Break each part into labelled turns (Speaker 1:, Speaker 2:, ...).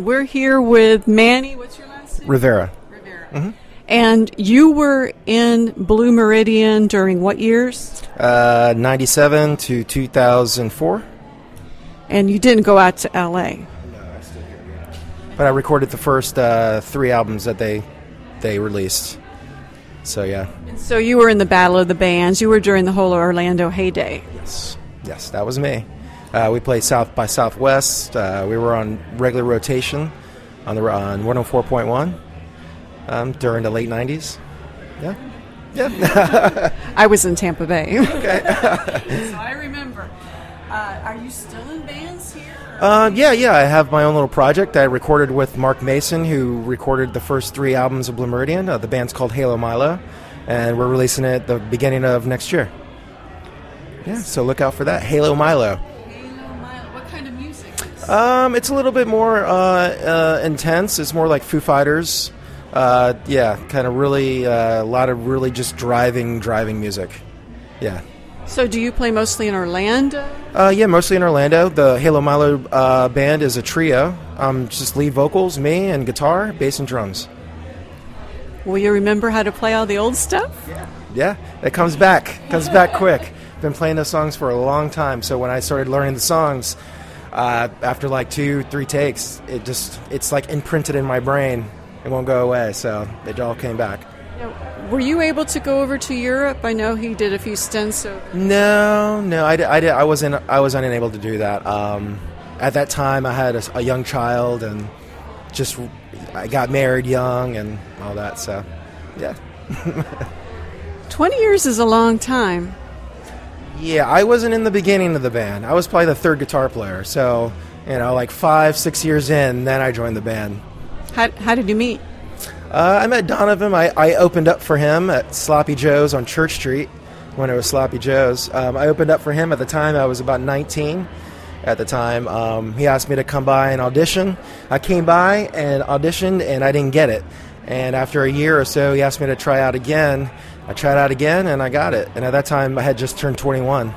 Speaker 1: We're here with Manny. What's your last name?
Speaker 2: Rivera.
Speaker 1: Rivera. And you were in Blue Meridian during what years?
Speaker 2: Uh, 97 to 2004.
Speaker 1: And you didn't go out to LA. No, I still here.
Speaker 2: But I recorded the first uh, three albums that they they released. So yeah,
Speaker 1: And so you were in the Battle of the Bands. You were during the whole Orlando heyday.
Speaker 2: yes, yes, that was me. Uh, we played South by Southwest. Uh, we were on regular rotation on the on 104.1 um, during the late 90s. Yeah, yeah.
Speaker 1: I was in Tampa Bay.
Speaker 2: okay.
Speaker 1: so I remember. Uh, are you still in bands here?
Speaker 2: Uh, yeah, yeah. I have my own little project. I recorded with Mark Mason, who recorded the first three albums of Blue Meridian. Uh, the band's called Halo Milo, and we're releasing it the beginning of next year. Yeah, so look out for that. Halo Milo.
Speaker 1: Halo Mile. What kind of music?
Speaker 2: Um, it's a little bit more uh, uh, intense. It's more like Foo Fighters. Uh, yeah, kind of really uh, a lot of really just driving, driving music. Yeah.
Speaker 1: So do you play mostly in Orlando?
Speaker 2: Uh, yeah, mostly in Orlando. The Halo Milo uh, band is a trio. Um, just lead vocals, me, and guitar, bass, and drums.
Speaker 1: Will you remember how to play all the old stuff?
Speaker 2: Yeah, it comes back. Comes back quick. Been playing those songs for a long time. So when I started learning the songs, uh, after like two, three takes, it just it's like imprinted in my brain. It won't go away. So it all came back.
Speaker 1: Now, Were you able to go over to Europe? I know he did a few stints over.
Speaker 2: No, no, I, I, I wasn't. I was unable to do that. Um, at that time, I had a young child and just I got married young and all that. So, yeah,
Speaker 1: 20 years is a long time.
Speaker 2: Yeah. I wasn't in the beginning of the band. I was probably the third guitar player. So, you know, like five, six years in, then I joined the band.
Speaker 1: How, how did you meet?
Speaker 2: Uh, I met Donovan. I, I opened up for him at Sloppy Joe's on Church Street when it was Sloppy Joe's. Um, I opened up for him at the time. I was about 19 at the time. Um, he asked me to come by and audition. I came by and auditioned, and I didn't get it. And after a year or so, he asked me to try out again. I tried out again, and I got it. And at that time, I had just turned 21.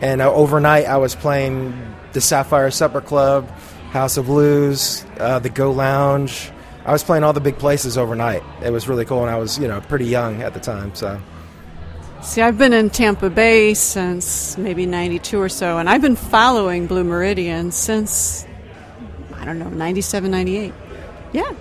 Speaker 2: And uh, overnight, I was playing the Sapphire Supper Club, House of Blues, uh, the Go Lounge. I was playing all the big places overnight. It was really cool, and I was, you know, pretty young at the time. So,
Speaker 1: See, I've been in Tampa Bay since maybe 92 or so, and I've been following Blue Meridian since, I don't know, 97, 98. Yeah.